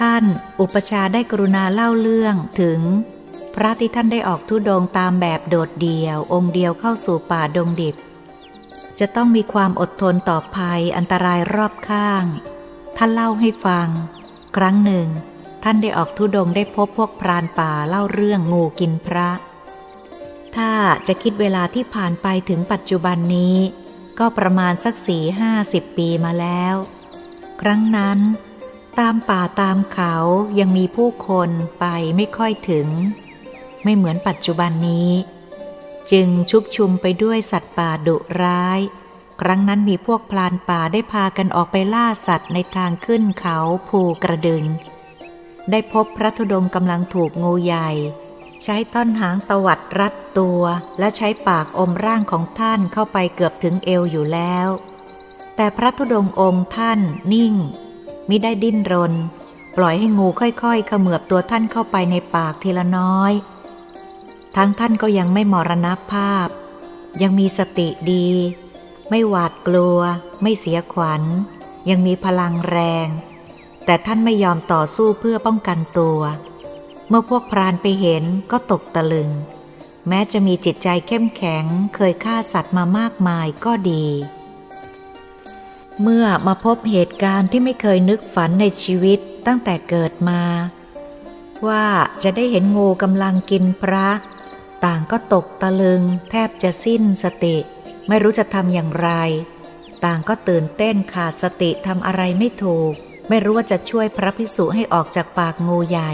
S1: ท่านอุปชาได้กรุณาเล่าเรื่องถึง พระที่ท่านได้ออกธุดงตามแบบโดดเดี่ยว องค์เดียวเข้าสู่ป่าดงดิบ จะต้องมีความอดทนต่อภัยอันตรายรอบข้าง ท่านเล่าให้ฟัง ครั้งหนึ่ง ท่านได้ออกธุดงได้พบพวกพรานป่าเล่าเรื่องงูกินพระ ถ้าจะคิดเวลาที่ผ่านไปถึงปัจจุบันนี้ ก็ประมาณสักสี่ห้าสิบปีมาแล้ว ครั้งนั้น ตามป่าตามเขายังมีผู้คนไปไม่ค่อยถึง ไม่เหมือนปัจจุบันนี้ จึงชุกชุมไปด้วยสัตว์ป่าดุร้าย ครั้งนั้นมีพวกพลานป่าได้พากันออกไปล่าสัตว์ในทางขึ้นเขาภูกระดึง ได้พบพระธุดงค์กำลังถูกงูใหญ่ ใช้ต้นหางตวัดรัดตัว และใช้ปากอมร่างของท่านเข้าไปเกือบถึงเอวอยู่แล้ว แต่พระธุดงค์องค์ท่านนิ่ง มิได้ดิ้นรน ปล่อยให้งูค่อยๆเขมือบตัวท่านเข้าไปในปากทีละน้อย ทั้งท่านก็ยังไม่มรณภาพ ยังมีสติดี ไม่หวาดกลัว ไม่เสียขวัญ ยังมีพลังแรง แต่ท่านไม่ยอมต่อสู้เพื่อป้องกันตัว เมื่อพวกพรานไปเห็นก็ตกตะลึง แม้จะมีจิตใจเข้มแข็งเคยฆ่าสัตว์มามากมายก็ดี เมื่อมาพบเหตุการณ์ที่ไม่เคยนึกฝันในชีวิตตั้งแต่เกิดมา ว่าจะได้เห็นงูกำลังกินพระ ต่างก็ตกตะลึง แทบจะสิ้นสติ ไม่รู้จะทำอย่างไร ต่างก็ตื่นเต้นขาดสติทำอะไรไม่ถูก ไม่รู้ว่าจะช่วยพระพิสุให้ออกจากปากงูใหญ่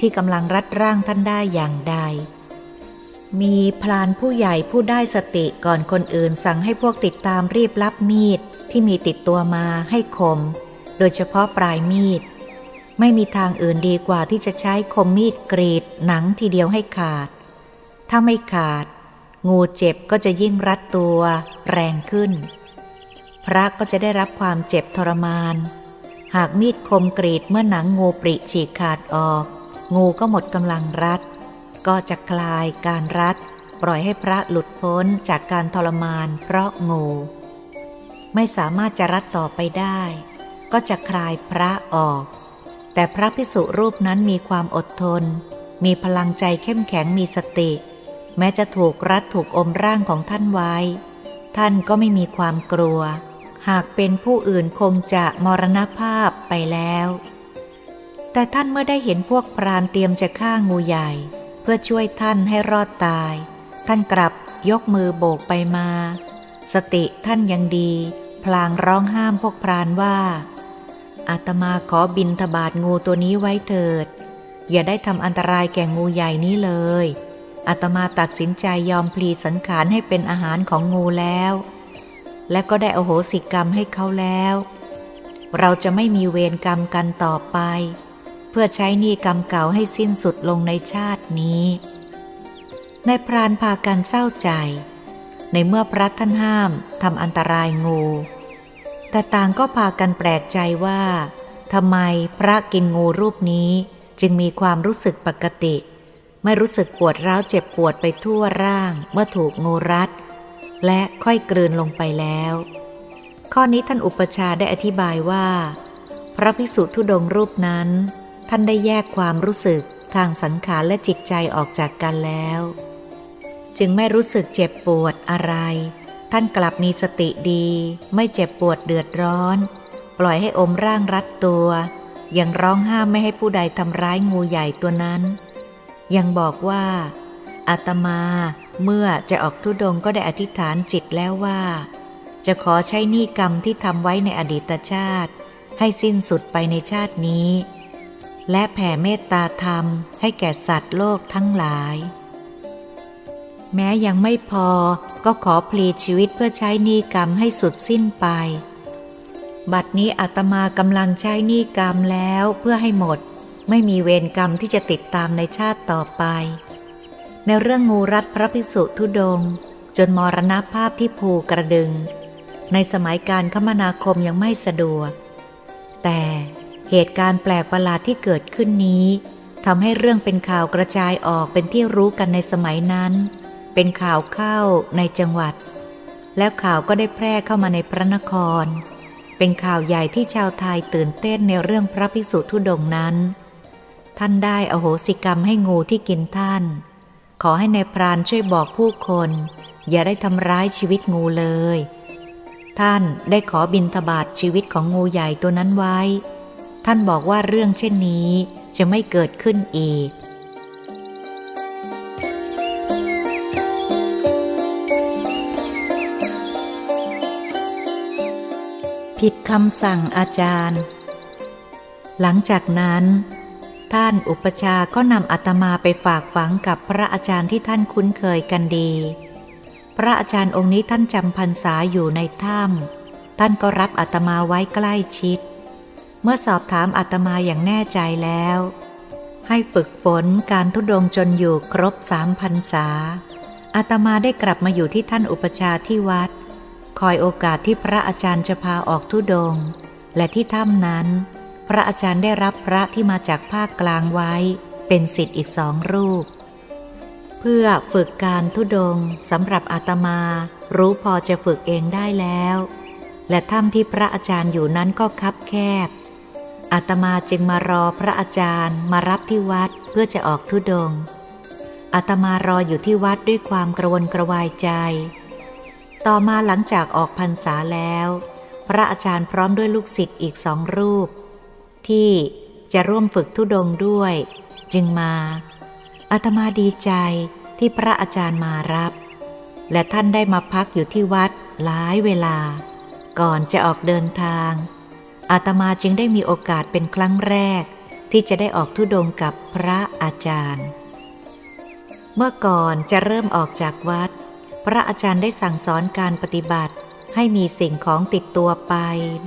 S1: ที่กำลังรัดร่างท่านได้อย่างใด มีพลานผู้ใหญ่ผู้ได้สติก่อนคนอื่นสั่งให้พวกติดตามรีบรับมีด ที่มีติดตัวมาให้คม โดยเฉพาะปลายมีด ไม่มีทางอื่นดีกว่าที่จะใช้คมมีดกรีดหนังทีเดียวให้ขาด ถ้าไม่ขาด งูเจ็บก็จะยิ่งรัดตัวแรงขึ้น พระก็จะได้รับความเจ็บทรมาน หากมีดคมกรีดเมื่อหนังงูปริฉีกขาดออก งูก็หมดกำลังรัด ก็จะคลายการรัด ปล่อยให้พระหลุดพ้นจากการทรมานเพราะงู ไม่สามารถจะรัดต่อไปได้ ก็จะคลายพระออก แต่พระพิสุรูปนั้นมีความอดทน มีพลังใจเข้มแข็งมีสติ แม้จะถูกรัดถูกอมร่างของท่านไว้ ท่านก็ไม่มีความกลัว หากเป็นผู้อื่นคงจะมรณภาพไปแล้ว แต่ท่านเมื่อได้เห็นพวกพรานเตรียมจะฆ่างูใหญ่ เพื่อช่วยท่านให้รอดตาย ท่านกลับยกมือโบกไปมา สติท่านยังดี พลางร้องห้ามพวกพรานว่า อาตมาขอบินทบาทงูตัวนี้ไว้เถิด อย่าได้ทำอันตรายแก่งูใหญ่นี้เลย อาตมาตัดสินใจยอมพลีสังขารให้เป็นอาหารของงูแล้ว และก็ได้อโหสิกรรมให้เขาแล้ว เราจะไม่มีเวรกรรมกันต่อไป เพื่อใช้หนี้กรรมเก่าให้สิ้นสุดลงในชาตินี้นายพรานพากันเศร้าใจ ในเมื่อพระท่านห้ามทำอันตรายงู แต่ต่างก็พากันแปลกใจว่าทำไมพระกินงูรูปนี้จึงมีความรู้สึกปกติ ไม่รู้สึกปวดร้าวเจ็บปวดไปทั่วร่างเมื่อถูกงูรัด และค่อยกลืนลงไปแล้ว ข้อนี้ท่านอุปชาได้อธิบายว่า พระภิกษุทุดงรูปนั้น ท่านได้แยกความรู้สึกทางสังขารและจิตใจออกจากกันแล้ว จึงไม่รู้สึกเจ็บปวดอะไร ท่านกลับมีสติดี ไม่เจ็บปวดเดือดร้อน ปล่อยให้อมร่างรัดตัวยังร้องห้ามไม่ให้ผู้ใดทำร้ายงูใหญ่ตัวนั้น ยังบอกว่าอาตมาเมื่อจะออกทุดงก็ได้อธิษฐานจิตแล้วว่า จะขอใช้หนี้กรรมที่ทำไว้ในอดีตชาติ ให้สิ้นสุดไปในชาตินี้ และแผ่เมตตาธรรมให้แก่สัตว์โลกทั้งหลาย แม้ยังไม่พอก็ขอพลีชีวิตเพื่อใช้หนี้กรรมให้สุดสิ้นไป บัดนี้อาตมากำลังใช้หนี้กรรมแล้วเพื่อให้หมด ไม่มีเวรกรรมที่จะติดตามในชาติต่อไป ในเรื่องงูรัดพระภิกษุทุดง จนมรณภาพที่ภูกระดึง ในสมัยการคมนาคมยังไม่สะดวก แต่เหตุการณ์แปลกประหลาดที่เกิดขึ้นนี้ทำให้เรื่องเป็นข่าวกระจายออกเป็นที่รู้กันในสมัยนั้น เป็นข่าวเข้าในจังหวัด แล้วข่าวก็ได้แพร่เข้ามาในพระนคร เป็นข่าวใหญ่ที่ชาวไทยตื่นเต้นในเรื่องพระภิกษุทุดงนั้น ท่านได้อโหสิกรรมให้งูที่กินท่าน ขอให้ในพรานช่วยบอกผู้คน อย่าได้ทำร้ายชีวิตงูเลย ท่านได้ขอบินทบาทชีวิตของงูใหญ่ตัวนั้นไว้ ท่านบอกว่าเรื่องเช่นนี้จะไม่เกิดขึ้นอีก คำสั่งอาจารย์ หลังจากนั้น ท่านอุปชาก็นำอาตมาไปฝากฝังกับพระอาจารย์ที่ท่านคุ้นเคยกันดี พระอาจารย์องค์นี้ท่านจำพรรษาอยู่ในถ้ำท่านก็รับอาตมาไว้ใกล้ชิด เมื่อสอบถามอาตมาอย่างแน่ใจแล้ว ให้ฝึกฝนการทุดงจนอยู่ครบสามพรรษาอาตมาได้กลับมาอยู่ที่ท่านอุปชาที่วัด คอยโอกาสที่พระอาจารย์จะพาออกทุดง และที่ถ้ำนั้น พระอาจารย์ได้รับพระที่มาจากภาคกลางไว้ เป็นสิทธิ์อีกสองรูป เพื่อฝึกการทุดงสำหรับอาตมา รู้พอจะฝึกเองได้แล้ว และถ้ำที่พระอาจารย์อยู่นั้นก็คับแคบ อาตมาจึงมารอพระอาจารย์มารับที่วัดเพื่อจะออกทุดงอาตมารออยู่ที่วัดด้วยความกระวนกระวายใจ ต่อมาหลังจากออกพรรษาแล้ว พระอาจารย์พร้อมด้วยลูกศิษย์อีกสองรูป ที่จะร่วมฝึกทุดงด้วย จึงมาอาตมาดีใจที่พระอาจารย์มารับ และท่านได้มาพักอยู่ที่วัดหลายเวลา ก่อนจะออกเดินทาง อาตมาจึงได้มีโอกาสเป็นครั้งแรก ที่จะได้ออกทุดงกับพระอาจารย์ เมื่อก่อนจะเริ่มออกจากวัด พระอาจารย์ได้สั่งสอนการปฏิบัติ ให้มีสิ่งของติดตัวไป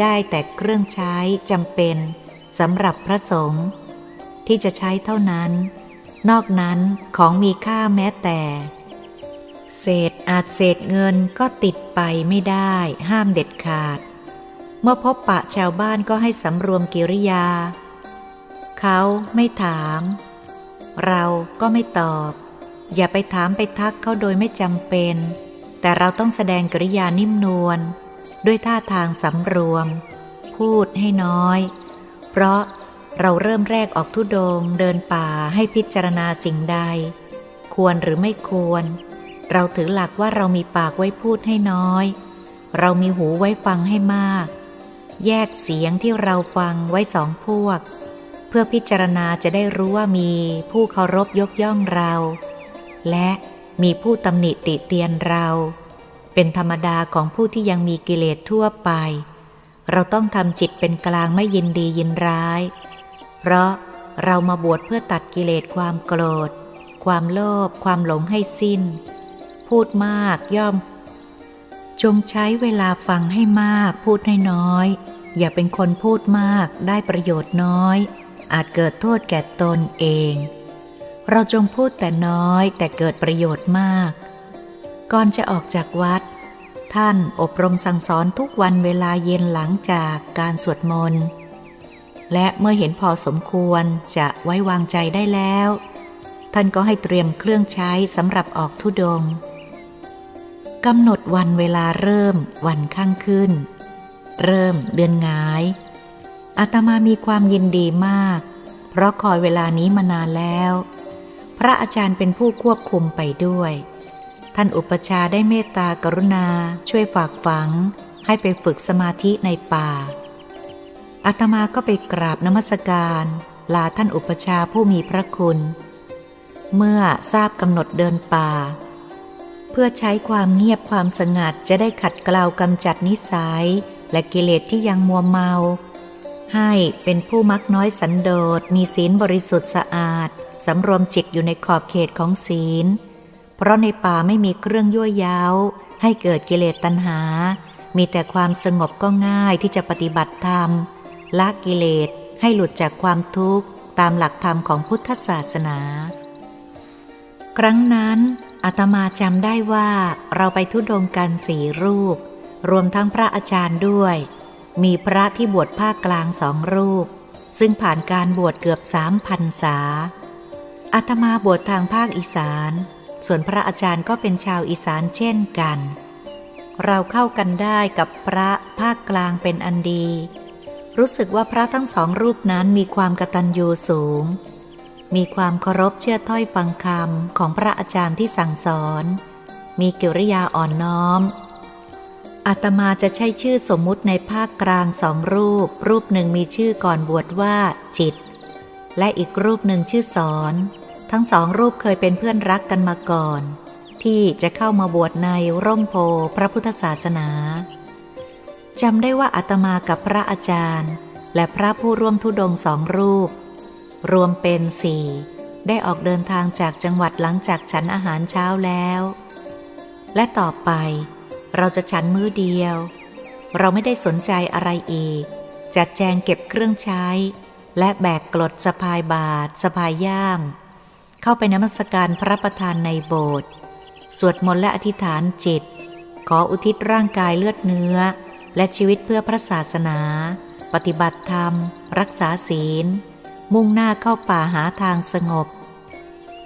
S1: ได้แต่เครื่องใช้จำเป็นสำหรับพระสงฆ์ที่จะใช้เท่านั้น นอกนั้นของมีค่าแม้แต่ เศษอาจเศษเงินก็ติดไปไม่ได้ห้ามเด็ดขาด เมื่อพบปะชาวบ้านก็ให้สำรวมกิริยา เขาไม่ถาม เราก็ไม่ตอบ อย่าไปถามไปทักเขาโดยไม่จำเป็น แต่เราต้องแสดงกริยานิ่มนวลด้วยท่าทางสำรวม พูดให้น้อย เพราะเราเริ่มแรกออกทุดงเดินป่าให้พิจารณาสิ่งใด ควรหรือไม่ควร เราถือหลักว่าเรามีปากไว้พูดให้น้อย เรามีหูไว้ฟังให้มาก แยกเสียงที่เราฟังไว้สองพวก เพื่อพิจารณาจะได้รู้ว่ามีผู้เคารพยกย่องเรา และมีผู้ตำหนิติเตียนเรา เป็นธรรมดาของผู้ที่ยังมีกิเลสทั่วไป เราต้องทำจิตเป็นกลางไม่ยินดียินร้าย เพราะเรามาบวชเพื่อตัดกิเลสความโกรธ ความโลภความหลงให้สิ้น พูดมากย่อม จงใช้เวลาฟังให้มากพูดให้น้อยอย่าเป็นคนพูดมากได้ประโยชน์น้อย อาจเกิดโทษแก่ตนเอง เราจงพูดแต่น้อยแต่เกิดประโยชน์มาก ก่อนจะออกจากวัด ท่านอบรมสั่งสอนทุกวันเวลาเย็นหลังจากการสวดมนต์ และเมื่อเห็นพอสมควรจะไว้วางใจได้แล้ว ท่านก็ให้เตรียมเครื่องใช้สำหรับออกทุดงกำหนดวันเวลาเริ่มวันข้างขึ้น เริ่มเดือนงายอาตมามีความยินดีมาก เพเพราะคอยเวลานี้มานานแล้ว พระอาจารย์เป็นผู้ควบคุมไปด้วย ท่านอุปชาได้เมตตากรุณาช่วยฝากฝัง ให้ไปฝึกสมาธิในป่า อาตมาก็ไปกราบนมัสการ ลาท่านอุปชาผู้มีพระคุณ เมื่อทราบกำหนดเดินป่า เพื่อใช้ความเงียบความสงัดจะได้ขัดเกลากำจัดนิสัย และกิเลสที่ยังมัวเมา ให้เป็นผู้มักน้อยสันโดษมีศีลบริสุทธิ์สะอาด สำรวมจิตอยู่ในขอบเขตของศีล เพราะในป่าไม่มีเครื่องยั่วย้าว ให้เกิดกิเลสตัณหา มีแต่ความสงบก็ง่ายที่จะปฏิบัติธรรมละกิเลสให้หลุดจากความทุกข์ตามหลักธรรมของพุทธศาสนา ครั้งนั้นอาตมาจำได้ว่าเราไปทุดงกันสี่รูป รวมทั้งพระอาจารย์ด้วย มีพระที่บวชภาคกลางสองรูป ซึ่งผ่านการบวชเกือบสามพันษา อาตมาบวชทางภาคอีสาน ส่วนพระอาจารย์ก็เป็นชาวอีสานเช่นกัน เราเข้ากันได้กับพระภาคกลางเป็นอันดี รู้สึกว่าพระทั้งสองรูปนั้นมีความกตัญญูสูง มีความเคารพเชื่อถ้อยฟังคำของพระอาจารย์ที่สั่งสอน มีกิริยาอ่อนน้อมอาตมาจะใช้ชื่อสมมุติในภาคกลางสองรูป รูปหนึ่งมีชื่อก่อนบวชว่าจิต และอีกรูปหนึ่งชื่อสอน ทั้งสองรูปเคยเป็นเพื่อนรักกันมาก่อน ที่จะเข้ามาบวชในร่มโพพระพุทธศาสนาจำได้ว่าอาตมากับพระอาจารย์ และพระผู้ร่วมทุดงสองรูป รวมเป็นสี่ได้ออกเดินทางจากจังหวัดหลังจากฉันอาหารเช้าแล้ว และต่อไป เราจะฉันมื้อเดียว เราไม่ได้สนใจอะไรอีก จัดแจงเก็บเครื่องใช้ และแบกกรดสะพายบาทสะพายย่าม เข้าไปนมัสการพระประธานในโบสถ์สวดมนต์และอธิษฐานจิต ขออุทิศร่างกายเลือดเนื้อ และชีวิตเพื่อพระศาสนา ปฏิบัติธรรม รักษาศีล มุ่งหน้าเข้าป่าหาทางสงบ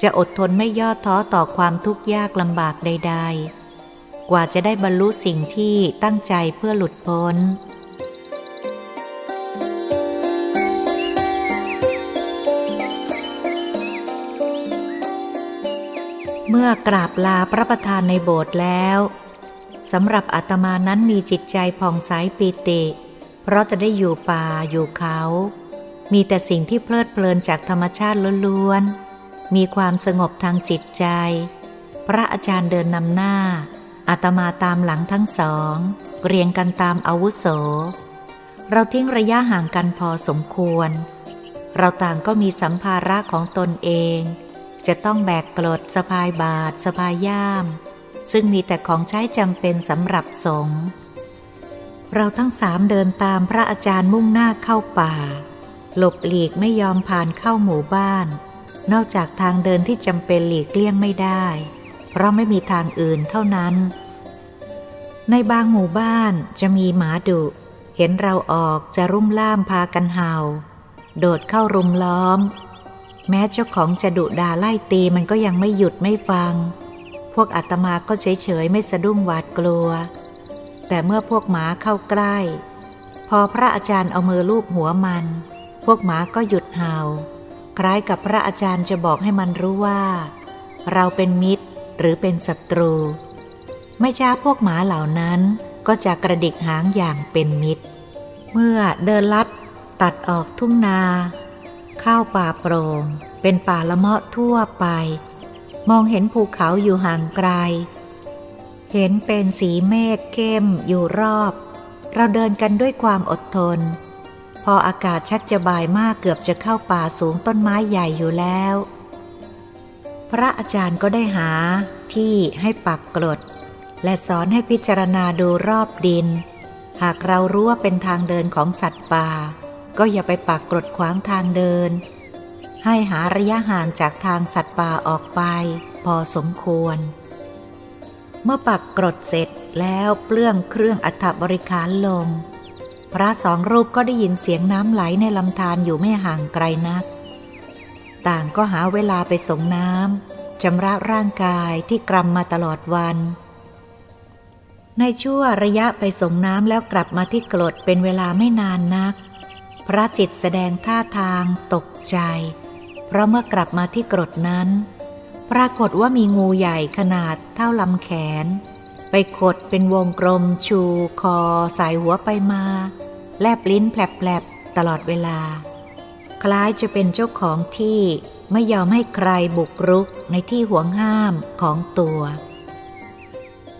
S1: จะอดทนไม่ย่อท้อต่อความทุกข์ยากลำบากใด ๆ กว่าจะได้บรรลุสิ่งที่ตั้งใจเพื่อหลุดพ้น เมื่อกราบลาพระประธานในโบสถ์แล้วสำหรับอาตมานั้นมีจิตใจผ่องใสปีติ เพราะจะได้อยู่ป่าอยู่เขา มีแต่สิ่งที่เพลิดเพลินจากธรรมชาติล้วนๆ มีความสงบทางจิตใจ พระอาจารย์เดินนำหน้าอาตมาตามหลังทั้งสอง เรียงกันตามอาวุโส เราทิ้งระยะห่างกันพอสมควร เราต่างก็มีสัมภาระของตนเอง จะต้องแบกกรดสะพายบาทสะพายย่าม ซึ่งมีแต่ของใช้จำเป็นสำหรับสงฆ์เราทั้งสามเดินตามพระอาจารย์มุ่งหน้าเข้าป่า หลบหลีกไม่ยอมผ่านเข้าหมู่บ้าน นอกจากทางเดินที่จำเป็นหลีกเลี่ยงไม่ได้ เพราะไม่มีทางอื่นเท่านั้น ในบางหมู่บ้านจะมีหมาดุ เห็นเราออกจะรุ่มล่ามพากันเห่า โดดเข้ารุมล้อม แม้เจ้าของจะดุดาไล่ตีมันก็ยังไม่หยุดไม่ฟัง พวกอาตมาก็เฉยๆไม่สะดุ้งหวาดกลัว แต่เมื่อพวกหมาเข้าใกล้ พอพระอาจารย์เอามือลูบหัวมัน พวกหมาก็หยุดเห่า คล้ายกับพระอาจารย์จะบอกให้มันรู้ว่า เราเป็นมิตรหรือเป็นศัตรู ไม่ช้าพวกหมาเหล่านั้นก็จะกระดิกหางอย่างเป็นมิตร เมื่อเดินลัดตัดออกทุ่งนา ข้าวป่าโปรง่งเป็นป่าละเมาะทั่วไป มองเห็นภูเขาอยู่ห่างไกล เห็นเป็นสีเมฆเข้มอยู่รอบ เราเดินกันด้วยความอดทน พออากาศชักจะบ่ายมากเกือบจะเข้าป่าสูงต้นไม้ใหญ่อยู่แล้ว พระอาจารย์ก็ได้หาที่ให้ปักกรด และสอนให้พิจารณาดูรอบดิน หากเรารู้ว่าเป็นทางเดินของสัตว์ป่า ก็อย่าไปปักกรดขวางทางเดิน ให้หาระยะห่างจากทางสัตว์ป่าออกไป พอสมควร เมื่อปักกรดเสร็จแล้วเปลื้องเครื่องอัฐบริการลง พระสองรูปก็ได้ยินเสียงน้ำไหลในลำธารอยู่ไม่ห่างไกลนัก ต่างก็หาเวลาไปสงน้ำชำระร่างกายที่กรำมาตลอดวัน ในชั่วระยะไปสงน้ำแล้วกลับมาที่กรดเป็นเวลาไม่นานนัก พระจิตแสดงท่าทางตกใจ เพราะเมื่อกลับมาที่กรดนั้น ปรากฏว่ามีงูใหญ่ขนาดเท่าลำแขน ไปขดเป็นวงกลมชูคอสายหัวไปมา แลบลิ้นแผลบๆตลอดเวลา คล้ายจะเป็นเจ้าของที่ไม่ยอมให้ใครบุกรุกในที่ห่วงห้ามของตัว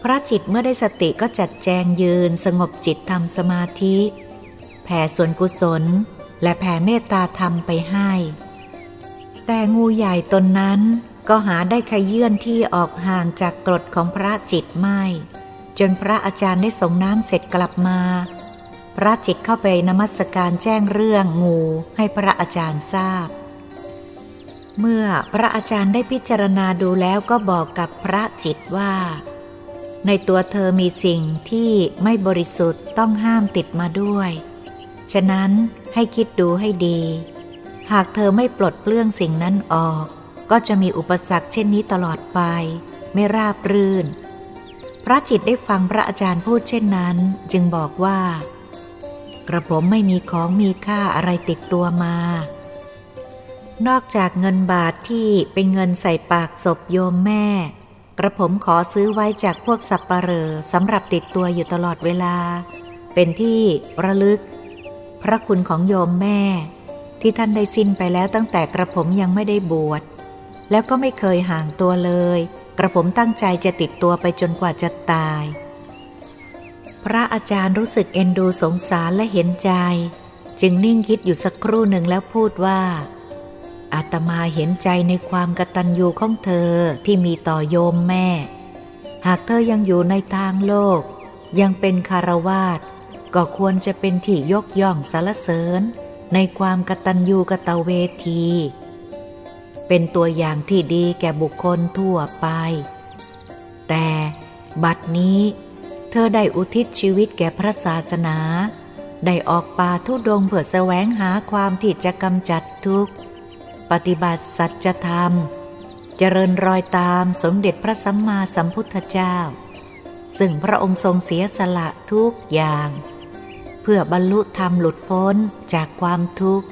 S1: พระจิตเมื่อได้สติก็จัดแจงยืนสงบจิตทำสมาธิ แผ่ส่วนกุศลและแผ่เมตตาธรรมไปให้ แต่งูใหญ่ตนนั้นก็หาได้ขยื่นที่ออกห่างจากกรดของพระจิตไม่ จนพระอาจารย์ได้ส่งน้ำเสร็จกลับมา พระจิตเข้าไปนมัสการแจ้งเรื่องงูให้พระอาจารย์ทราบ เมื่อพระอาจารย์ได้พิจารณาดูแล้วก็บอกกับพระจิตว่า ในตัวเธอมีสิ่งที่ไม่บริสุทธิ์ต้องห้ามติดมาด้วย ฉะนั้นให้คิดดูให้ดี หากเธอไม่ปลดเปลื้องสิ่งนั้นออก ก็จะมีอุปสรรคเช่นนี้ตลอดไป ไม่ราบรื่น พระจิตได้ฟังพระอาจารย์พูดเช่นนั้น จึงบอกว่า กระผมไม่มีของมีค่าอะไรติดตัวมา นอกจากเงินบาทที่เป็นเงินใส่ปากศพโยมแม่ กระผมขอซื้อไว้จากพวกสับปะเหร่อสำหรับติดตัวอยู่ตลอดเวลา เป็นที่ระลึก พระคุณของโยมแม่ ที่ท่านได้สิ้นไปแล้วตั้งแต่กระผมยังไม่ได้บวชแล้วก็ไม่เคยห่างตัวเลย กระผมตั้งใจจะติดตัวไปจนกว่าจะตาย พระอาจารย์รู้สึกเอ็นดูสงสารและเห็นใจ จึงนิ่งคิดอยู่สักครู่หนึ่งแล้วพูดว่า อาตมาเห็นใจในความกตัญญูของเธอที่มีต่อโยมแม่ หากเธอยังอยู่ในทางโลก ยังเป็นคารวาส ก็ควรจะเป็นที่ยกย่องสรรเสริญ ในความกตัญญูกตเวที เป็นตัวอย่างที่ดีแก่บุคคลทั่วไป แต่บัดนี้เธอได้อุทิศชีวิตแก่พระศาสนา ได้ออกป่าทุดงเพื่อแสวงหาความที่จะกำจัดทุกข์ ปฏิบัติสัจธรรม เจริญรอยตามสมเด็จพระสัมมาสัมพุทธเจ้า ซึ่งพระองค์ทรงเสียสละทุกอย่าง พื่อบรรลุธรรมหลุดพ้นจากความทุกข์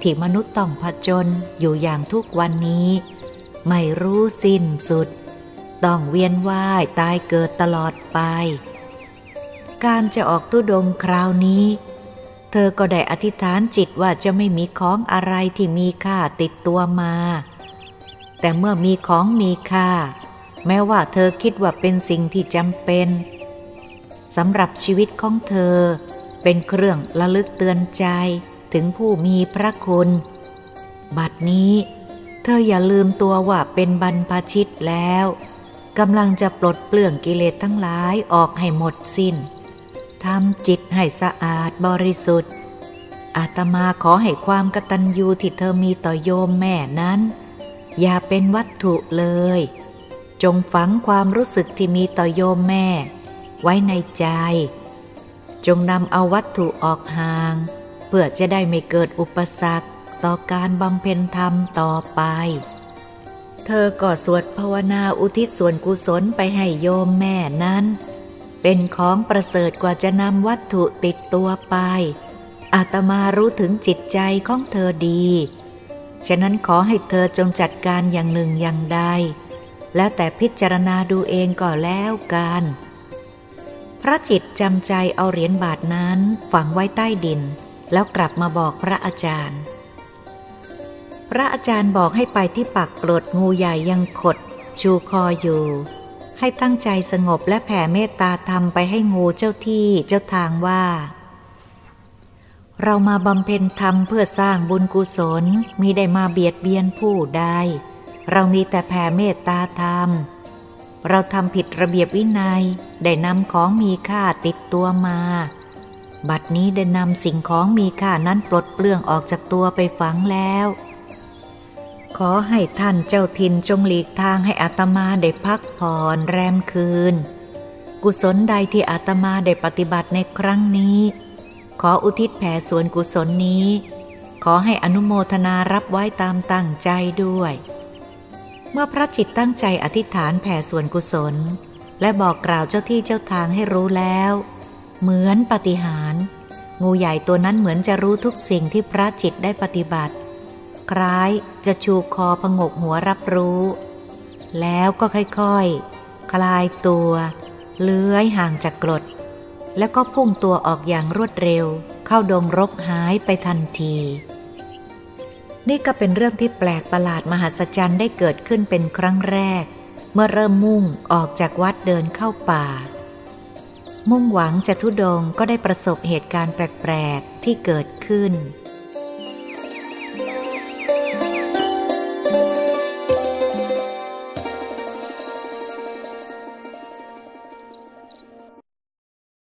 S1: ที่มนุษย์ต้องผจญอยู่อย่างทุกวันนี้ ไม่รู้สิ้นสุด ต้องเวียนว่ายตายเกิดตลอดไป การจะออกตุดงคราวนี้ เธอก็ได้อธิษฐานจิตว่าจะไม่มีของอะไรที่มีค่าติดตัวมา แต่เมื่อมีของมีค่า แม้ว่าเธอคิดว่าเป็นสิ่งที่จำเป็นสำหรับชีวิตของเธอ เป็นเครื่องระลึกเตือนใจถึงผู้มีพระคุณ บัดนี้ เธออย่าลืมตัวว่าเป็นบรรพชิตแล้วกำลังจะปลดเปลื้องกิเลสทั้งหลายออกให้หมดสิน้นทำจิตให้สะอาดบริสุทธิ์ อาตมาขอให้ความกตัญญูที่เธอมีต่อโยมแม่นั้น อย่าเป็นวัตถุเลย จงฝังความรู้สึกที่มีต่อโยมแม่ ไว้ในใจ จงนำเอาวัตถุออกห่าง เพื่อจะได้ไม่เกิดอุปสรรคต่อการบำเพ็ญธรรมต่อไป เธอก็สวดภาวนาอุทิศส่วนกุศลไปให้โยมแม่นั้น เป็นของประเสริฐกว่าจะนำวัตถุติดตัวไป อาตมารู้ถึงจิตใจของเธอดี ฉะนั้นขอให้เธอจงจัดการอย่างหนึ่งอย่างใด แล้วแต่พิจารณาดูเองก็แล้วกัน พระจิตจำใจเอาเหรียญบาทนั้นฝังไว้ใต้ดิน แล้วกลับมาบอกพระอาจารย์ พระอาจารย์บอกให้ไปที่ปักปลดงูใหญ่ยังขด ชูคออยู่ ให้ตั้งใจสงบและแผ่เมตตาธรรมไปให้งูเจ้าที่เจ้าทางว่า เรามาบำเพ็ญธรรมเพื่อสร้างบุญกุศลมีได้มาเบียดเบียนผู้ใดเรามีแต่แผ่เมตตาธรรม เราทำผิดระเบียบวินัยได้นำของมีค่าติดตัวมา บัดนี้ได้นำสิ่งของมีค่านั้นปลดเปลื้องออกจากตัวไปฝังแล้ว ขอให้ท่านเจ้าทินจงหลีกทางให้อัตมาได้พักผ่อนแรมคืน กุศลใดที่อาตมาได้ปฏิบัติในครั้งนี้ ขออุทิศแผ่ส่วนกุศลนี้ ขอให้อนุโมทนารับไว้ตามตั้งใจด้วย เมื่อพระจิตตั้งใจอธิษฐานแผ่ส่วนกุศล และบอกกล่าวเจ้าที่เจ้าทางให้รู้แล้ว เหมือนปฏิหาร งูใหญ่ตัวนั้นเหมือนจะรู้ทุกสิ่งที่พระจิตได้ปฏิบัติ คล้ายจะชูคอพงกหัวรับรู้ แล้วก็ค่อยๆ คลายตัว เลื้อยห่างจากกรด แล้วก็พุ่งตัวออกอย่างรวดเร็ว เข้าดงรกหายไปทันที นี่ก็เป็นเรื่องที่แปลกประหลาดมหัศจรรย์ได้เกิดขึ้นเป็นครั้งแรก เมื่อเริ่มมุ่งออกจากวัดเดินเข้าป่า มุ่งหวังจะทุดงก็ได้ประสบเหตุการณ์แปลก ๆ ที่เกิดขึ้น